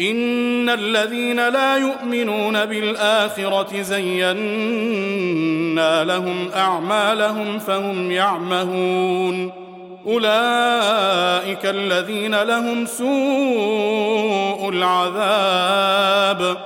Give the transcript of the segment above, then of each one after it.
إن الذين لا يؤمنون بالآخرة زينا لهم أعمالهم فهم يعمهون. أولئك الذين لهم سوء العذاب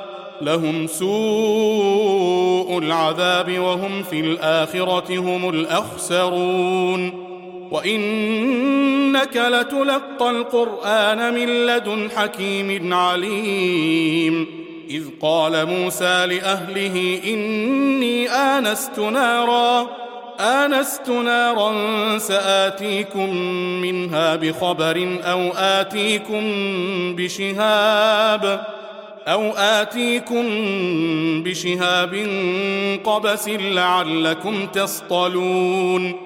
لهم سوء العذاب وهم في الآخرة هم الأخسرون. وانك لتلقى القران من لدن حكيم عليم. اذ قال موسى لاهله اني انست نارا انست نارا ساتيكم منها بخبر أو اتيكم بشهاب أو اتيكم بشهاب قبس لعلكم تصطلون.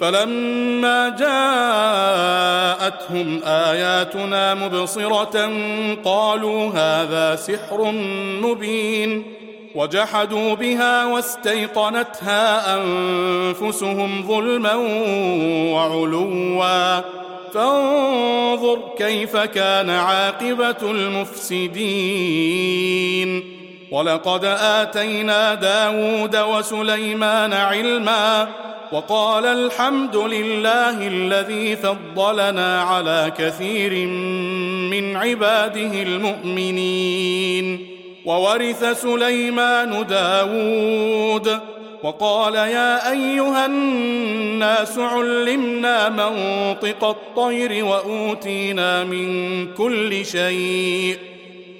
فلما جاءتهم آياتنا مبصرة قالوا هذا سحر مبين وجحدوا بها واستيقنتها أنفسهم ظلما وعلوا. فانظر كيف كان عاقبة المفسدين. ولقد آتينا داود وسليمان علما وقال الحمد لله الذي فضلنا على كثير من عباده المؤمنين. وورث سليمان داود. وقال يا أيها الناس علمنا منطق الطير وأوتينا من كل شيء.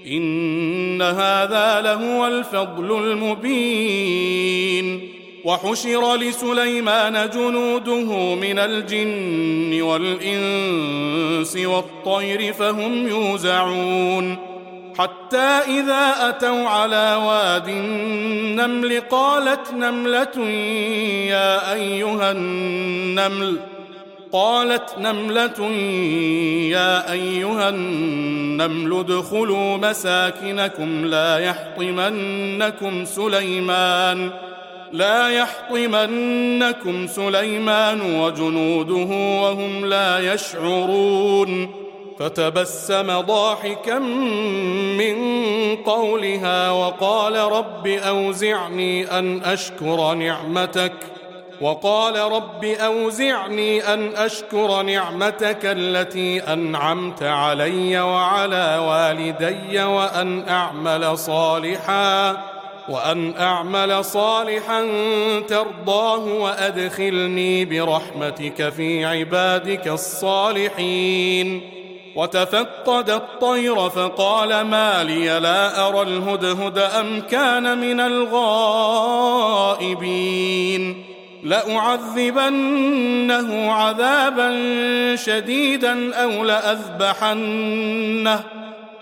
إن هذا لهو الفضل المبين. وحشر لسليمان جنوده من الجن والإنس والطير فهم يوزعون. حتى إذا أتوا على واد النمل قالت نملة يا أيها النمل قالت نملة يا أيها النمل ادخلوا مساكنكم لا يحطمنكم سليمان. لا يحطمنكم سليمان وجنوده وهم لا يشعرون. فتبسم ضاحكا من قولها وقال رب أوزعني أن أشكر نعمتك وقال رب أوزعني أن أشكر نعمتك التي أنعمت علي وعلى والدي وأن أعمل صالحا. وأن أعمل صالحا ترضاه وأدخلني برحمتك في عبادك الصالحين. وتفقد الطير فقال ما لي لا أرى الهدهد أم كان من الغائبين. لأعذبنه عذابا شديدا أو لأذبحنه.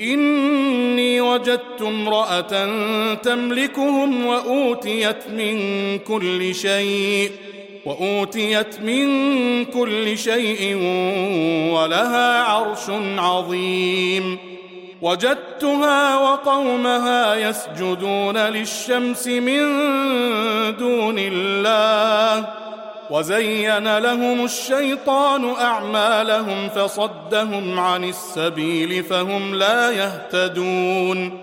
إني وجدت امرأة تملكهم وأوتيت من كل شيء وأوتيت من كل شيء ولها عرش عظيم. وجدتها وقومها يسجدون للشمس من دون الله. وزين لهم الشيطان أعمالهم فصدهم عن السبيل فهم لا يهتدون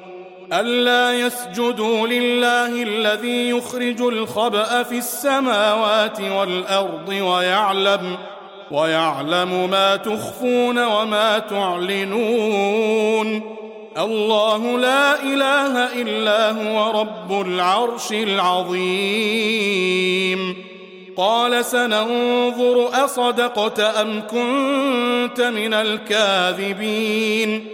ألا يسجدوا لله الذي يخرج الخبأ في السماوات والأرض ويعلم ويعلم ما تخفون وما تعلنون الله لا إله إلا هو رب العرش العظيم قال سننظر أصدقت أم كنت من الكاذبين.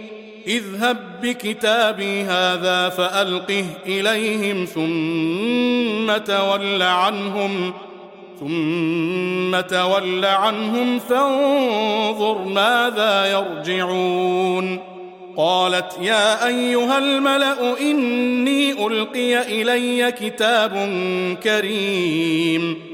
اذهب بكتابي هذا فألقه إليهم ثم تول عنهم ثم تول عنهم فانظر ماذا يرجعون. قالت يا أيها الملأ إني ألقي إلي كتاب كريم.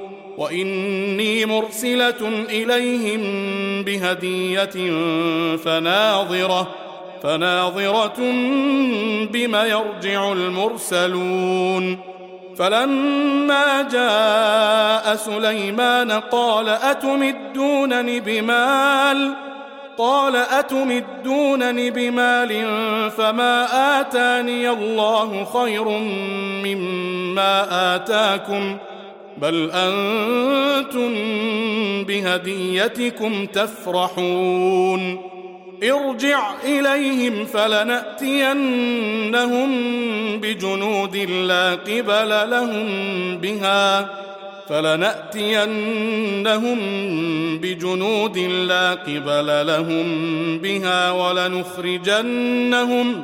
وإني مرسلة إليهم بهدية فناظرة فناظرة بم يرجع المرسلون. فلما جاء سليمان قال أتمدونني بمال؟ قال أتمدونني بمال فما آتاني الله خير مما اتاكم ۖ؟ بل أنتم بهديتكم تفرحون. ارجع إليهم فلنأتينهم بجنود لا قبل لهم بها. فلنأتينهم بجنود لا قبل لهم بها ولنخرجنهم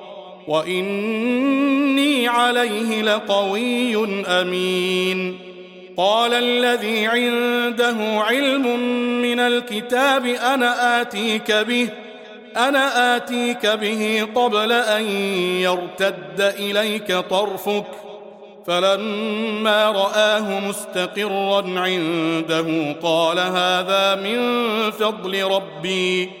واني عليه لقوي امين. قال الذي عنده علم من الكتاب أنا اتيك به أنا اتيك به قبل ان يرتد اليك طرفك. فلما راه مستقرا عنده قال هذا من فضل ربي.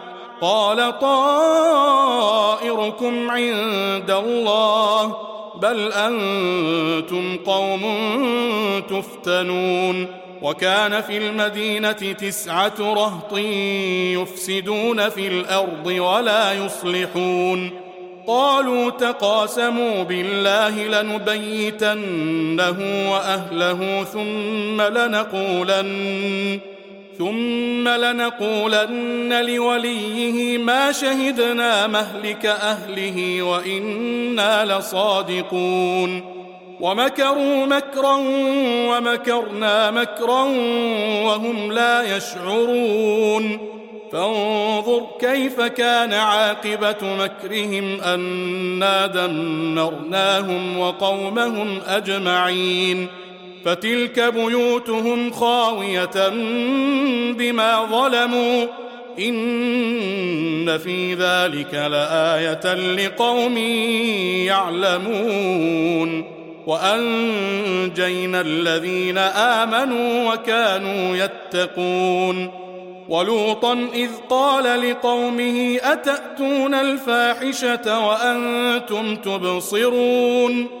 قال طائركم عند الله بل أنتم قوم تفتنون. وكان في المدينة تسعة رهط يفسدون في الأرض ولا يصلحون. قالوا تقاسموا بالله لنبيتنه وأهله ثم لنقولن ثم لنقولن لوليه ما شهدنا مهلك أهله وإنا لصادقون. ومكروا مكرا ومكرنا مكرا وهم لا يشعرون. فانظر كيف كان عاقبة مكرهم أنا دمرناهم وقومهم أجمعين. فتلك بيوتهم خاوية بما ظلموا إن في ذلك لآية لقوم يعلمون وأنجينا الذين آمنوا وكانوا يتقون ولوطا إذ قال لقومه أتأتون الفاحشة وأنتم تبصرون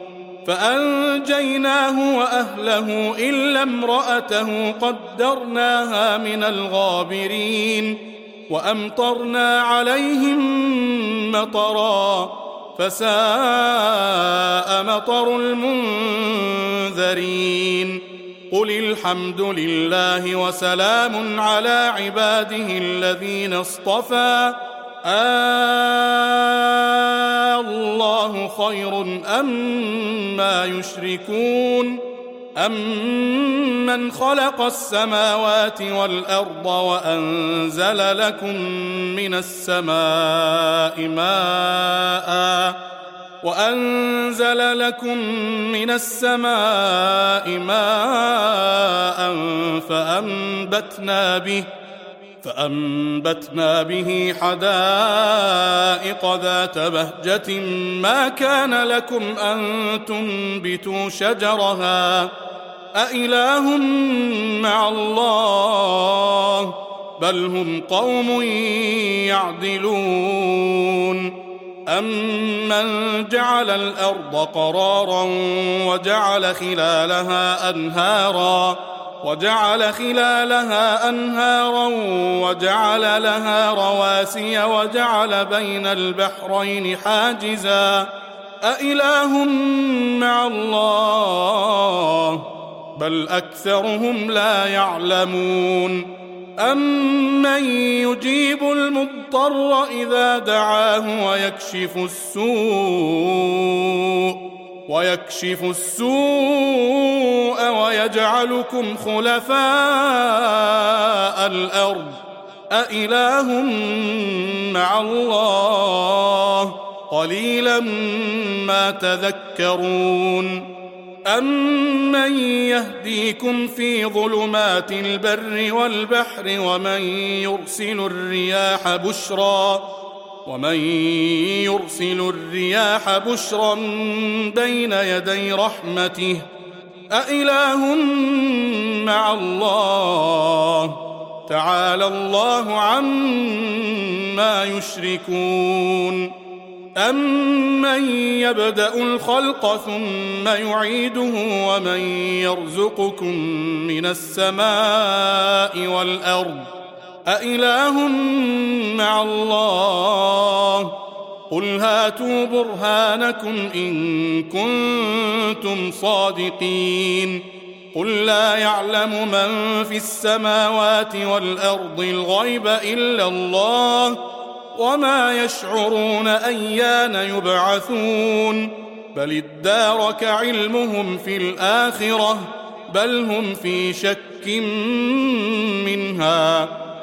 فأنجيناه وأهله إلا امرأته قدرناها من الغابرين وأمطرنا عليهم مطرا فساء مطر المنذرين قل الحمد لله وسلام على عباده الذين اصطفى آه الله خير أم يشركون؟ أمن خلق السماوات والأرض وأنزل لكم من السماء ماء وأنزل لكم من السماء ماء فأنبتنا به فأنبتنا به حدائق ذات بهجة ما كان لكم أن تنبتوا شجرها أإله مع الله بل هم قوم يعدلون أمن جعل الأرض قرارا وجعل خلالها أنهاراً وجعل خلالها أنهارا وجعل لها رواسي وجعل بين البحرين حاجزا أإله مع الله بل أكثرهم لا يعلمون أمن يجيب المضطر إذا دعاه ويكشف السوء ويكشف السوء ويجعلكم خلفاء الأرض. أإله مع الله. قليلا ما تذكرون. أمن يهديكم في ظلمات البر والبحر ومن يرسل الرياح بشرا؟ ومن يرسل الرياح بشرا بين يدي رحمته أإله مع الله؟ تعالى الله عما يشركون. أمن يبدأ الخلق ثم يعيده؟ ومن يرزقكم من السماء والأرض؟ أإله مع الله قل هاتوا برهانكم إن كنتم صادقين قل لا يعلم من في السماوات والأرض الغيب إلا الله وما يشعرون ايان يبعثون بل ادارك علمهم في الاخره بل هم في شك منها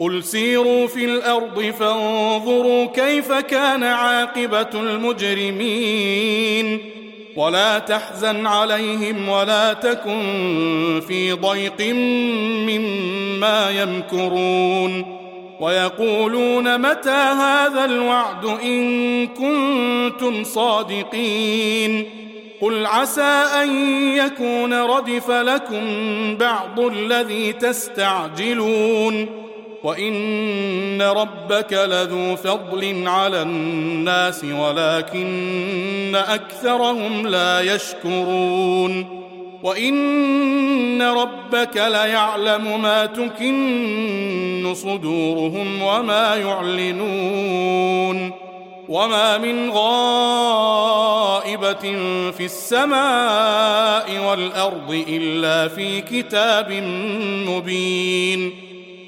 قل سيروا في الأرض فانظروا كيف كان عاقبة المجرمين ولا تحزن عليهم ولا تكن في ضيق مما يمكرون ويقولون متى هذا الوعد ان كنتم صادقين قل عسى ان يكون ردف لكم بعض الذي تستعجلون وان ربك لذو فضل على الناس ولكن اكثرهم لا يشكرون وان ربك ليعلم ما تكن صدورهم وما يعلنون وما من غائبه في السماء والارض الا في كتاب مبين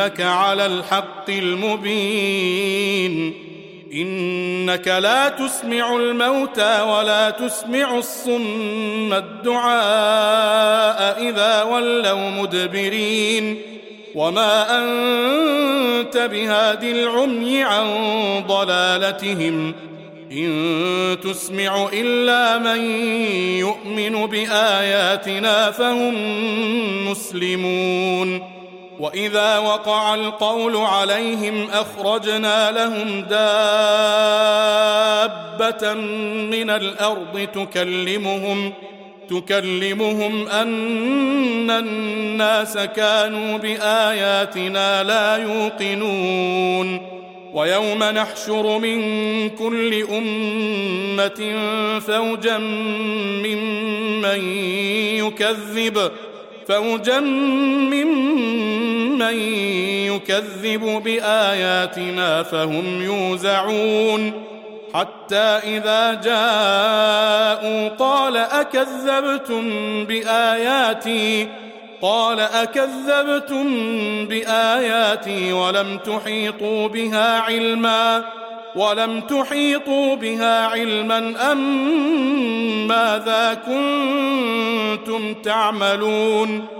إنك على الحق المبين. إنك لا تسمع الموتى ولا تسمع الصم الدعاء إذا ولوا مدبرين. وما أنت بهاد العمي عن ضلالتهم. إن تسمع إلا من يؤمن بآياتنا فهم مسلمون. وإذا وقع القول عليهم أخرجنا لهم دابة من الأرض تكلمهم تكلمهم أن الناس كانوا بآياتنا لا يوقنون ويوم نحشر من كل أمة فوجا ممن يكذب فوجا ممن يكذب بآياتنا فهم يوزعون. حتى إذا جاءوا قال أكذبتم بآياتي قال أكذبتم بآياتي ولم تحيطوا بها علما ولم تحيطوا بها علما أم ماذا كنتم تعملون؟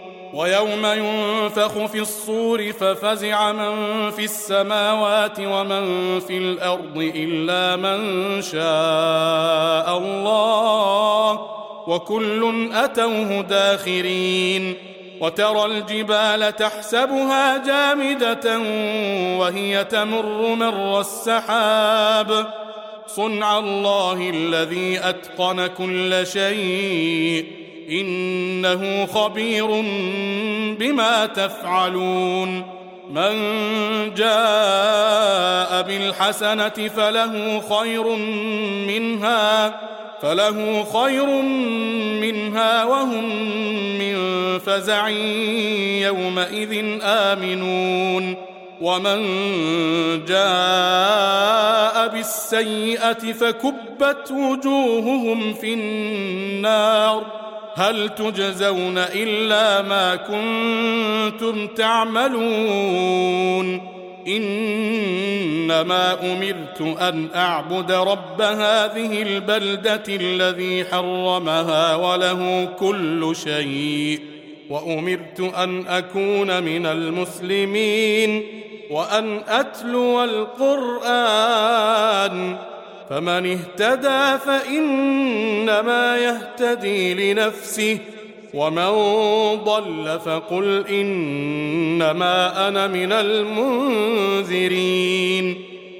ويوم ينفخ في الصور ففزع من في السماوات ومن في الأرض إلا من شاء الله وكل أتوه داخرين وترى الجبال تحسبها جامدة وهي تمر مر السحاب صنع الله الذي أتقن كل شيء إنه خبير بما تفعلون. من جاء بالحسنة فله خير منها فله خير منها وهم من فزع يومئذ آمنون. ومن جاء بالسيئة فكبت وجوههم في النار. هل تجزون إلا ما كنتم تعملون؟ إنما أمرت أن أعبد رب هذه البلدة الذي حرمها وله كل شيء وأمرت أن أكون من المسلمين وأن أتلو القرآن. فمن اهتدى فإنما يهتدي لنفسه ومن ضل فقل إنما أنا من المنذرين.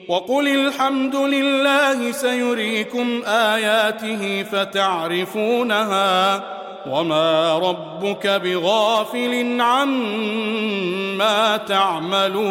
وقل الحمد لله سيريكم آياته فتعرفونها وما ربك بغافل عما تعملون.